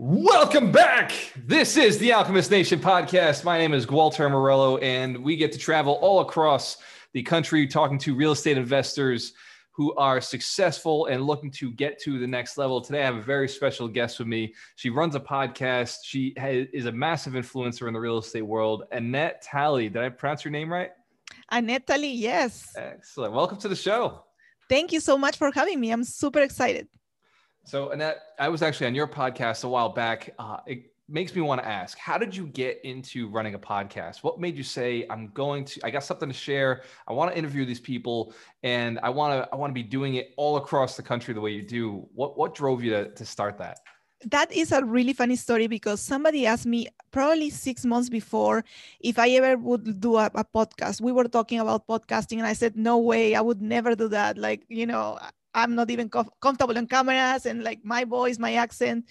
Welcome back. This is the Alchemist Nation podcast. My name is Walter Morello, and we get to travel all across the country talking to real estate investors who are successful and looking to get to the next level. Today, I have a very special guest with me. She runs a podcast. She is a massive influencer in the real estate world. Annette Tali. Did I pronounce your name right? Annette Tali, yes. Excellent. Welcome to the show. Thank you so much for having me. I'm super excited. So, Annette, I was actually on your podcast a while back. Uh, it makes me want to ask how did you get into running a podcast? What made you say, I'm going to, I got something to share. I want to interview these people and I want to, I want to be doing it all across the country the way you do. What, what drove you to, to start that? that is a really funny story because somebody asked me probably six months before if I ever would do a, a, podcast. We were talking about podcasting, and I said, No way, I would never do that. Like, you know, I'm not even com- comfortable on cameras and like my voice, my accent.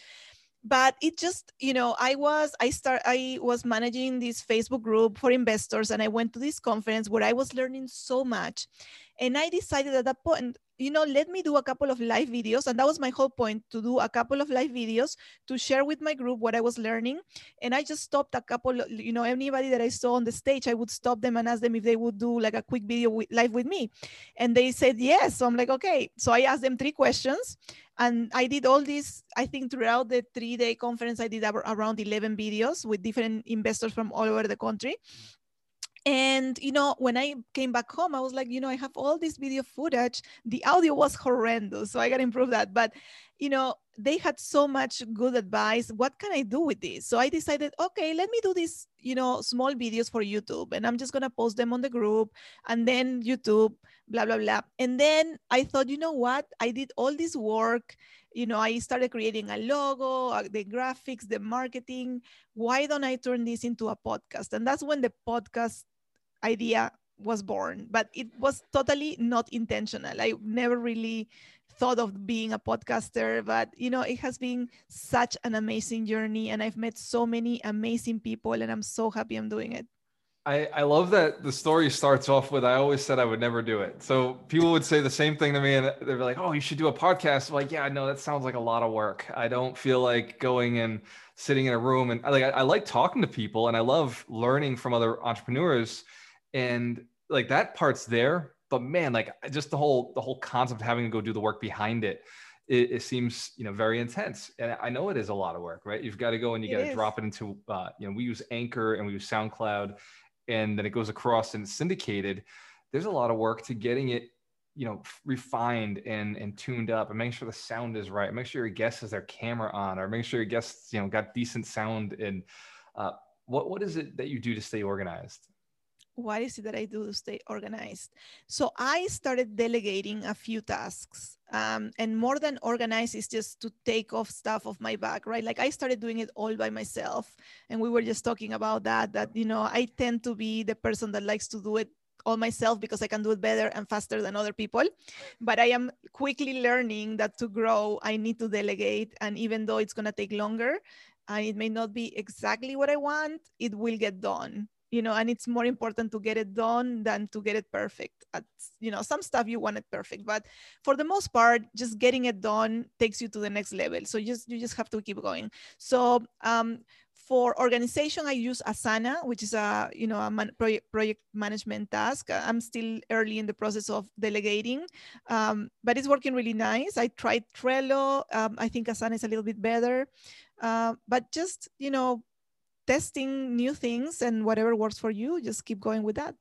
But it just, you know, I was, I start, I was managing this Facebook group for investors, and I went to this conference where I was learning so much. And I decided at that point, you know, let me do a couple of live videos. And that was my whole point to do a couple of live videos to share with my group what I was learning. And I just stopped a couple, you know, anybody that I saw on the stage, I would stop them and ask them if they would do like a quick video with, live with me. And they said yes. So I'm like, okay. So I asked them three questions. And I did all this, I think throughout the three day conference, I did around 11 videos with different investors from all over the country and you know when i came back home i was like you know i have all this video footage. The audio was horrendous so i gotta improve that. But you know they had so much good advice. What can i do with this? So i decided okay let me do these you know small videos for youtube and i'm just gonna post them on the group and then youtube blah blah blah. And then i thought you know what? I did all this work. You know i started creating a logo uh, the graphics the marketing. Why don't i turn this into a podcast? And that's when the podcast idea was born but it was totally not intentional i never really thought of being a podcaster but you know it has been such an amazing journey and i've met so many amazing people and i'm so happy i'm doing it I, I love that the story starts off with I always said I would never do it. So people would say the same thing to me and they're like, Oh, you should do a podcast. I'm like, yeah, no, that sounds like a lot of work. I don't feel like going and sitting in a room and like I, I like talking to people and I love learning from other entrepreneurs and like that part's there but man like just the whole the whole concept of having to go do the work behind it it, it, seems you know very intense. And i know it is a lot of work right? You've got to go and you got to drop it into uh, you know we use anchor and we use soundcloud and then it goes across and syndicated. There's a lot of work to getting it you know refined and and tuned up and make sure the sound is right make sure your guest has their camera on or make sure your guests you know got decent sound and uh, what what is it that you do to stay organized what is it that I do to stay organized? So I started delegating a few tasks. Um, and more than organized is just to take off stuff off my back, right? Like I started doing it all by myself. And we were just talking about that, that, you know, I tend to be the person that likes to do it all myself because I can do it better and faster than other people. But I am quickly learning that to grow, I need to delegate. And even though it's going to take longer and it may not be exactly what I want, it will get done you know and it's more important to get it done than to get it perfect. At you know some stuff you want it perfect but for the most part just getting it done takes you to the next level. So just you just have to keep going. So um, for organization i use asana which is a you know a man, project, project management task. I'm still early in the process of delegating um, but it's working really nice. I tried trello. Um, i think asana is a little bit better. Uh, but just you know testing new things and whatever works for you, just keep going with that.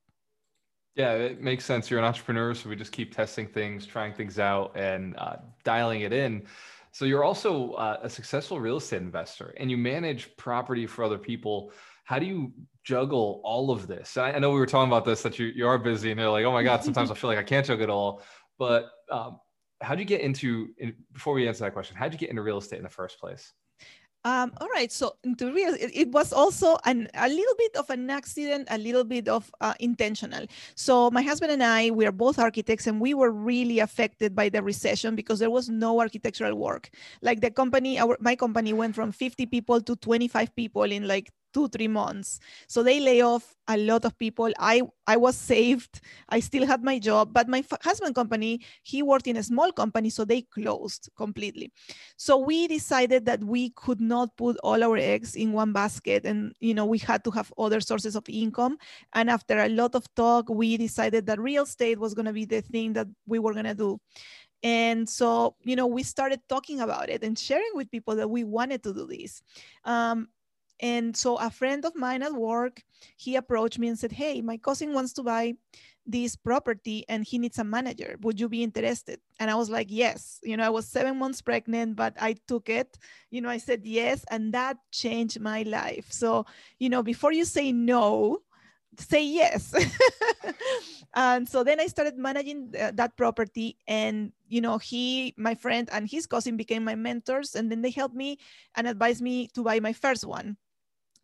Yeah, it makes sense. You're an entrepreneur, so we just keep testing things, trying things out, and uh, dialing it in. So you're also uh, a successful real estate investor, and you manage property for other people. How do you juggle all of this? I, I know we were talking about this that you you are busy, and you're like, oh my god, sometimes I feel like I can't juggle it all. But um, how do you get into? In, before we answer that question, how did you get into real estate in the first place? Um, all right, so to real, it, it, was also an, a little bit of an accident, a little bit of uh, intentional. So my husband and I, we are both architects, and we were really affected by the recession because there was no architectural work. Like the company, our my company went from 50 people to 25 people in like two three months. So they lay off a lot of people. I i was saved. I still had my job but my f- husband company he worked in a small company so they closed completely. So we decided that we could not put all our eggs in one basket and you know we had to have other sources of income. And after a lot of talk we decided that real estate was going to be the thing that we were going to do. And so you know we started talking about it and sharing with people that we wanted to do this. Um, and so a friend of mine at work he approached me and said hey my cousin wants to buy this property and he needs a manager. Would you be interested? And i was like yes. You know i was seven months pregnant but i took it. You know i said yes and that changed my life. So you know before you say no say yes. And so then i started managing th- that property and you know he my friend and his cousin became my mentors and then they helped me and advised me to buy my first one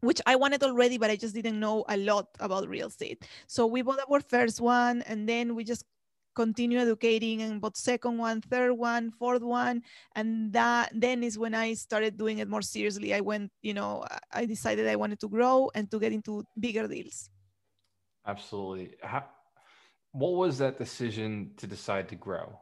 which I wanted already, but I just didn't know a lot about real estate. So we bought our first one, and then we just continue educating and bought second one, third one, fourth one, and that then is when I started doing it more seriously. I went, you know, I decided I wanted to grow and to get into bigger deals. Absolutely. How, what was that decision to decide to grow?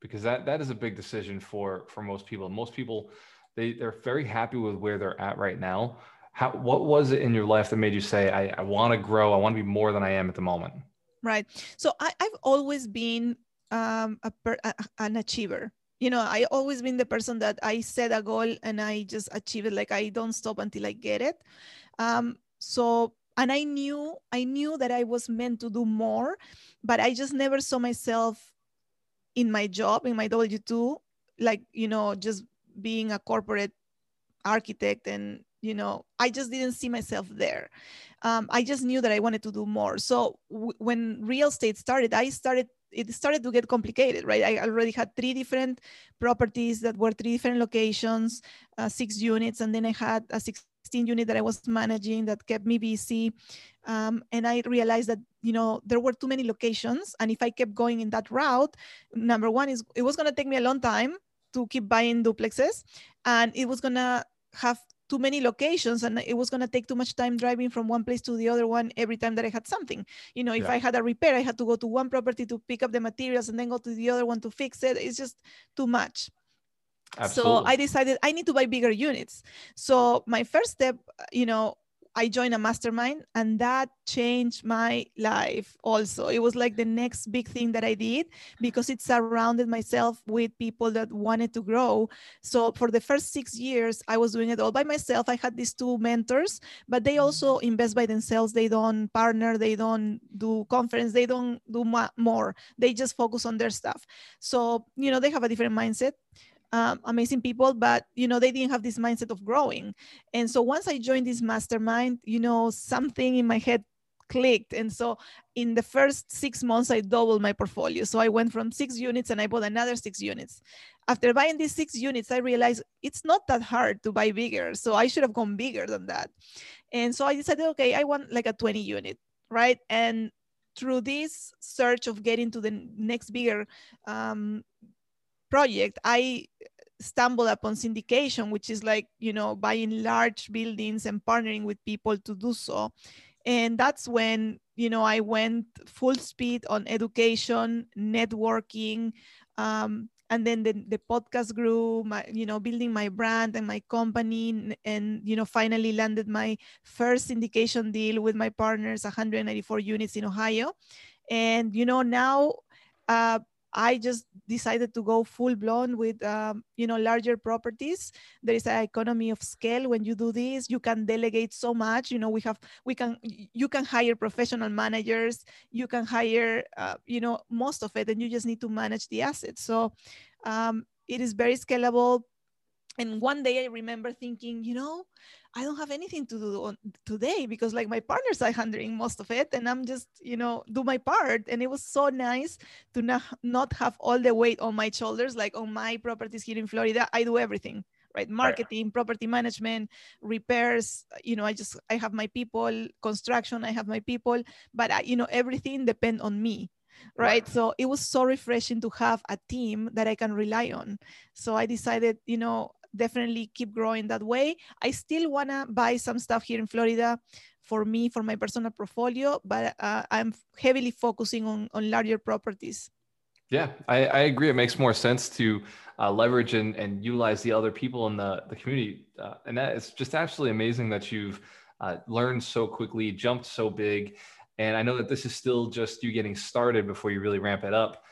Because that that is a big decision for for most people. Most people they they're very happy with where they're at right now. How what was it in your life that made you say I, I want to grow? I want to be more than I am at the moment. Right. So I, I've always been um, a, per, a an achiever you know i always been the person that i set a goal and i just achieve it like i don't stop until i get it um, so and i knew i knew that i was meant to do more but i just never saw myself in my job in my w2 like you know just being a corporate architect and you know i just didn't see myself there um, i just knew that i wanted to do more so w- when real estate started i started it started to get complicated right i already had three different properties that were three different locations uh, six units and then i had a 16 unit that I was managing that kept me busy. Um, and I realized that, you know, there were too many locations. And if I kept going in that route, number one is it was going to take me a long time to keep buying duplexes. And it was going to have too many locations and it was going to take too much time driving from one place to the other one every time that I had something. You know, if yeah. I had a repair, I had to go to one property to pick up the materials and then go to the other one to fix it. It's just too much. Absolutely. So I decided I need to buy bigger units. So my first step, you know, I joined a mastermind and that changed my life also. It was like the next big thing that I did because it surrounded myself with people that wanted to grow. So for the first six years, I was doing it all by myself. I had these two mentors, but they mm-hmm. also invest by themselves. They don't partner, they don't do conference, they don't do more. They just focus on their stuff. So, you know, they have a different mindset um, amazing people, but you know they didn't have this mindset of growing. And so once I joined this mastermind, you know something in my head clicked. And so in the first six months, I doubled my portfolio. So I went from six units and I bought another six units. After buying these six units, I realized it's not that hard to buy bigger. So I should have gone bigger than that. And so I decided, okay, I want like a 20 unit, right? And through this search of getting to the next bigger um, project, I stumbled upon syndication, which is like, you know, buying large buildings and partnering with people to do so. And that's when, you know, I went full speed on education, networking, um, and then the, the podcast grew my you know building my brand and my company and you know finally landed my first syndication deal with my partners 194 units in ohio and you know now uh, I just decided to go full blown with um, you know larger properties. There is an economy of scale when you do this. You can delegate so much. You know we have we can you can hire professional managers. You can hire uh, you know most of it, and you just need to manage the assets. So um, it is very scalable. And one day I remember thinking, you know, I don't have anything to do on today because like my partners are handling most of it and I'm just, you know, do my part. And it was so nice to not, not have all the weight on my shoulders, like on my properties here in Florida, I do everything right oh, marketing right. property management repairs you know i just i have my people construction i have my people but I, you know everything depend on me right? right? So it was so refreshing to have a team that I can rely on. So I decided, you know, definitely keep growing that way. I still want to buy some stuff here in Florida for me, for my personal portfolio, but uh, I'm heavily focusing on, on larger properties. Yeah, I, I agree. It makes more sense to uh, leverage and, and utilize the other people in the, the community. Uh, and that is just absolutely amazing that you've uh, learned so quickly, jumped so big. And I know that this is still just you getting started before you really ramp it up.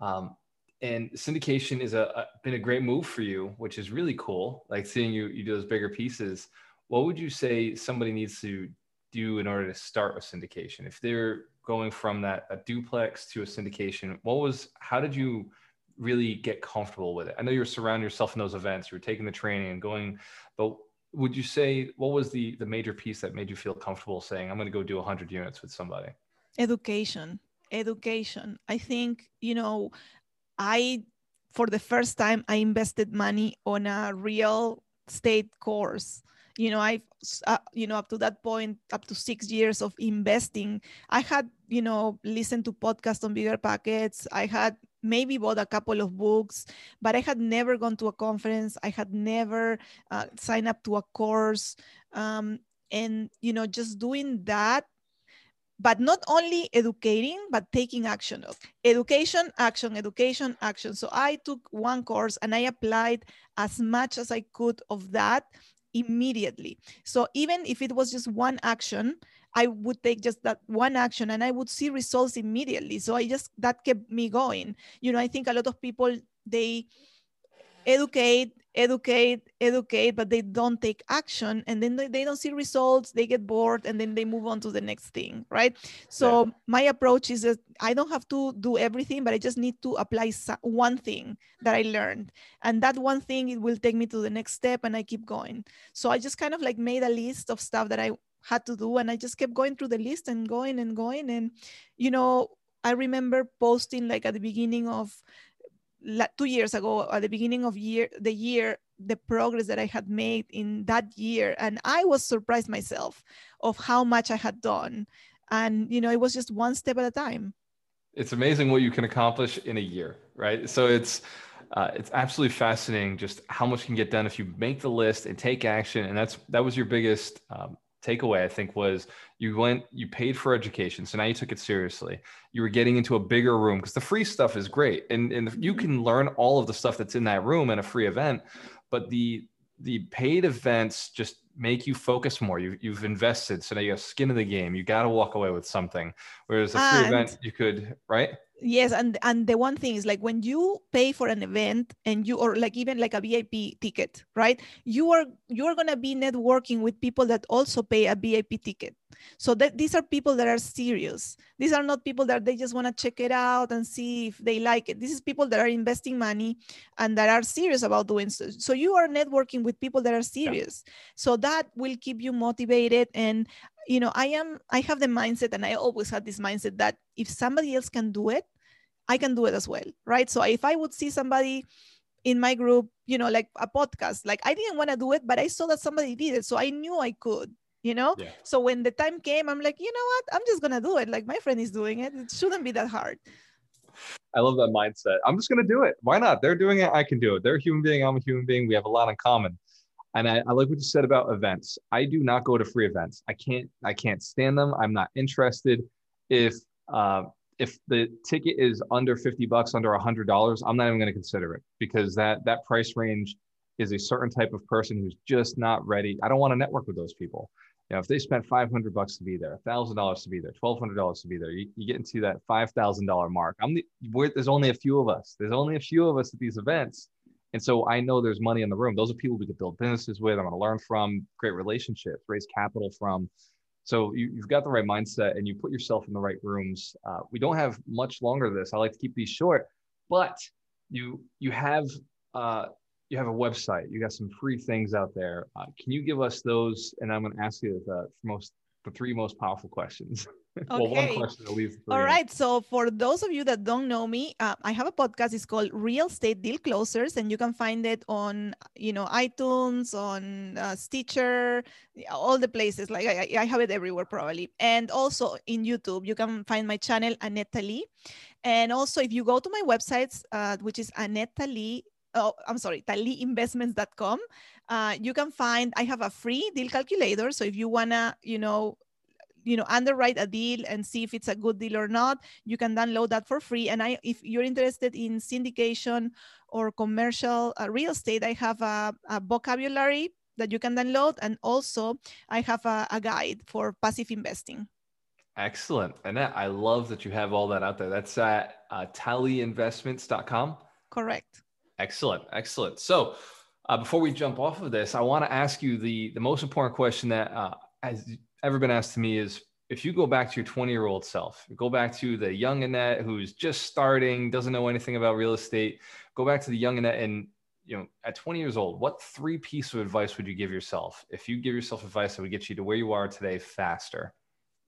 Um, and syndication is a, a, been a great move for you, which is really cool. Like seeing you you do those bigger pieces. What would you say somebody needs to do in order to start with syndication? If they're going from that a duplex to a syndication, what was how did you really get comfortable with it? I know you're surrounding yourself in those events, you're taking the training and going, but would you say what was the the major piece that made you feel comfortable saying I'm going to go do 100 units with somebody? Education. Education. I think, you know, I for the first time I invested money on a real estate course. You know i uh, you know up to that point up to six years of investing i had you know listened to podcasts on BiggerPockets. I had maybe bought a couple of books but i had never gone to a conference. I had never uh, signed up to a course. Um, and you know just doing that but not only educating but taking action education action education action so i took one course and i applied as much as i could of that immediately. So even if it was just one action, I would take just that one action and I would see results immediately. So I just that kept me going. You know, I think a lot of people they educate, educate, educate, but they don't take action and then they, don't see results, they get bored and then they move on to the next thing, right? So yeah. my approach is that I don't have to do everything, but I just need to apply one thing that I learned. And that one thing, it will take me to the next step and I keep going. So I just kind of like made a list of stuff that I had to do and I just kept going through the list and going and going. And, you know, I remember posting like at the beginning of two years ago at the beginning of year the year the progress that i had made in that year and i was surprised myself of how much i had done. And you know it was just one step at a time. It's amazing what you can accomplish in a year right? So it's uh, it's absolutely fascinating just how much can get done if you make the list and take action. And that's that was your biggest um, takeaway i think was you went you paid for education so now you took it seriously. You were getting into a bigger room because the free stuff is great and, and you mm-hmm. can learn all of the stuff that's in that room in a free event but the the paid events just make you focus more. You, you've invested so now you have skin in the game. You got to walk away with something. Whereas a free and, event you could right yes and and the one thing is like when you pay for an event and you or like even like a vip ticket right? You are you're going to be networking with people that also pay a vip ticket. So that these are people that are serious. These are not people that they just want to check it out and see if they like it. This is people that are investing money and that are serious about doing so. So you are networking with people that are serious. Yeah. so that will keep you motivated and you know i am i have the mindset and i always had this mindset that if somebody else can do it i can do it as well right? So if i would see somebody in my group you know like a podcast like i didn't want to do it but i saw that somebody did it so i knew i could you know? Yeah. so when the time came i'm like you know what? I'm just gonna do it. Like my friend is doing it. It shouldn't be that hard. I love that mindset. I'm just gonna do it. Why not? They're doing it i can do it. They're a human being i'm a human being. We have a lot in common and I, I, like what you said about events. I do not go to free events. I can't. I can't stand them. I'm not interested. If uh, if the ticket is under fifty bucks, under a hundred dollars, I'm not even going to consider it because that that price range is a certain type of person who's just not ready. I don't want to network with those people. You know, if they spent five hundred bucks to be there, thousand dollars to be there, twelve hundred dollars to be there, you, you, get into that five thousand dollar mark. I'm the, there's only a few of us. There's only a few of us at these events and so I know there's money in the room. Those are people we could build businesses with. I'm going to learn from, great relationships, raise capital from. So you, have got the right mindset and you put yourself in the right rooms. Uh, we don't have much longer this. I like to keep these short, but you you have uh, you have a website. You got some free things out there. Uh, can you give us those? And I'm going to ask you the most the three most powerful questions. well, one question at least. All right. So for those of you that don't know me, uh, I have a podcast. It's called Real Estate Deal Closers, and you can find it on you know iTunes, on uh, Stitcher, all the places. Like I, I have it everywhere probably, and also in YouTube. You can find my channel Annette Tali, and also if you go to my websites, uh, which is Annette Tali oh, I'm sorry, taliinvestments.com. Uh, you can find, I have a free deal calculator. So if you wanna, you know, you know underwrite a deal and see if it's a good deal or not you can download that for free. And i if you're interested in syndication or commercial uh, real estate i have a, a, vocabulary that you can download. And also i have a, a guide for passive investing. Excellent. And i love that you have all that out there. That's at uh, taliinvestments.com correct. Excellent. Excellent. So uh, before we jump off of this i want to ask you the the most important question that uh, as ever been asked to me is if you go back to your 20 year old self, go back to the young Annette who's just starting, doesn't know anything about real estate, go back to the young Annette and you know, at 20 years old, what three pieces of advice would you give yourself? If you give yourself advice that would get you to where you are today faster.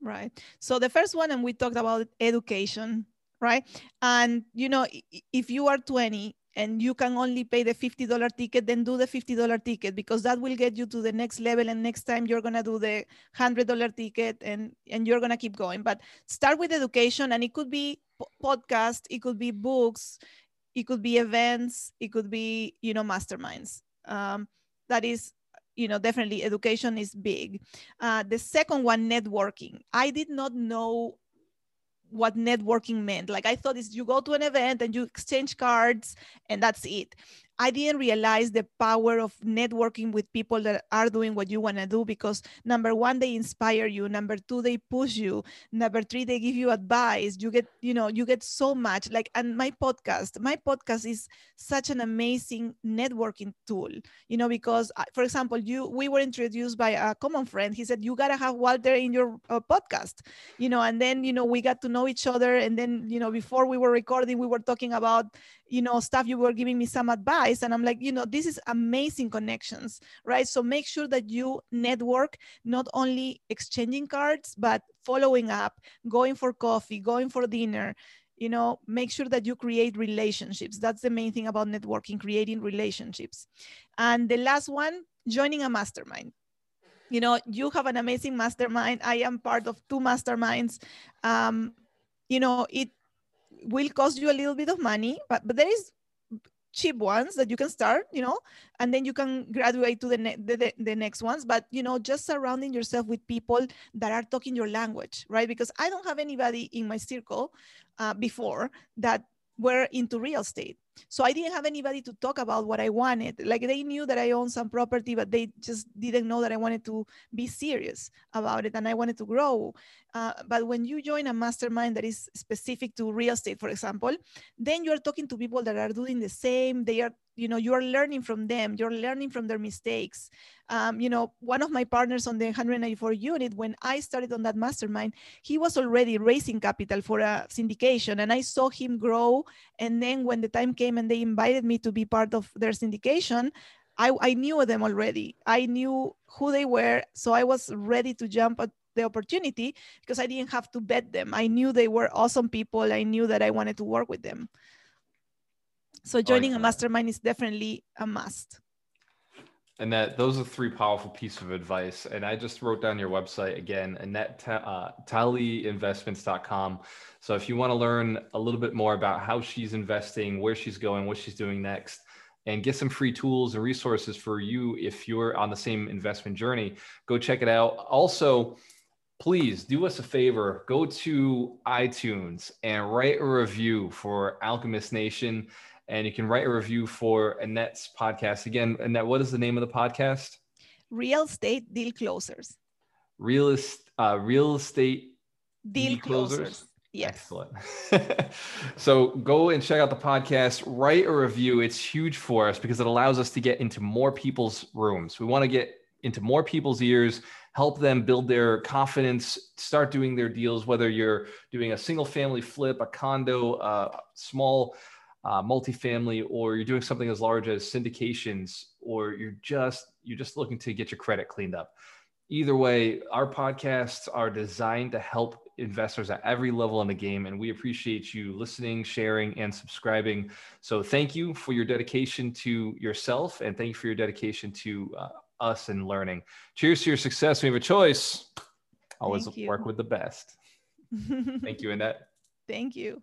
Right. So the first one, and we talked about education, right? And you know, if you are 20 and you can only pay the $50 ticket, then do the $50 ticket because that will get you to the next level. And next time you're going to do the $100 ticket and, and you're going to keep going. But start with education and it could be podcast, it could be books, it could be events, it could be, you know, masterminds. Um, that is you know definitely education is big uh, the second one networking i did not know what networking meant. Like I thought is you go to an event and you exchange cards and that's it. I didn't realize the power of networking with people that are doing what you want to do because number one, they inspire you. Number two, they push you. Number three, they give you advice. You get, you know, you get so much. Like, and my podcast, my podcast is such an amazing networking tool, you know, because uh, for example, you, we were introduced by a common friend. He said, you got to have Walter in your uh, podcast, you know, and then, you know, we got to know each other. And then, you know, before we were recording, we were talking about, you know, stuff you were giving me some advice. And I'm like, you know, this is amazing connections, right? So make sure that you network, not only exchanging cards, but following up, going for coffee, going for dinner, you know make sure that you create relationships. That's the main thing about networking creating relationships. And the last one joining a mastermind. You know you have an amazing mastermind. I am part of two masterminds. Um, you know it will cost you a little bit of money, but, but there is cheap ones that you can start, you know, and then you can graduate to the, ne- the, the, the, next ones. But, you know, just surrounding yourself with people that are talking your language, right? Because I don't have anybody in my circle uh, before that were into real estate. So I didn't have anybody to talk about what I wanted. Like they knew that I owned some property, but they just didn't know that I wanted to be serious about it and I wanted to grow. Uh, but when you join a mastermind that is specific to real estate, for example, then you're talking to people that are doing the same. They are you know you are learning from them you're learning from their mistakes. Um, you know one of my partners on the 194 unit when i started on that mastermind he was already raising capital for a syndication and i saw him grow. And then when the time came and they invited me to be part of their syndication I, I knew them already. I knew who they were so i was ready to jump at the opportunity because i didn't have to bet them. I knew they were awesome people. I knew that i wanted to work with them so joining a mastermind is definitely a must. And that those are three powerful pieces of advice. And I just wrote down your website again, Annette uh. So if you want to learn a little bit more about how she's investing, where she's going, what she's doing next, and get some free tools and resources for you if you're on the same investment journey, go check it out. Also, please do us a favor go to iTunes and write a review for Alchemist Nation and you can write a review for Annette's podcast. Again, Annette, what is the name of the podcast? Real Estate Deal Closers. Real, uh, real Estate Deal, deal closers. closers. Yes. Excellent. so go and check out the podcast, write a review. It's huge for us because it allows us to get into more people's rooms. We want to get into more people's ears, help them build their confidence, start doing their deals, whether you're doing a single family flip, a condo, uh, small uh, multifamily, or you're doing something as large as syndications, or you're just you're just looking to get your credit cleaned up. Either way, our podcasts are designed to help investors at every level in the game, and we appreciate you listening, sharing, and subscribing. So, thank you for your dedication to yourself, and thank you for your dedication to uh, us and learning. Cheers to your success. We have a choice. Always work with the best. thank you, Annette. Thank you.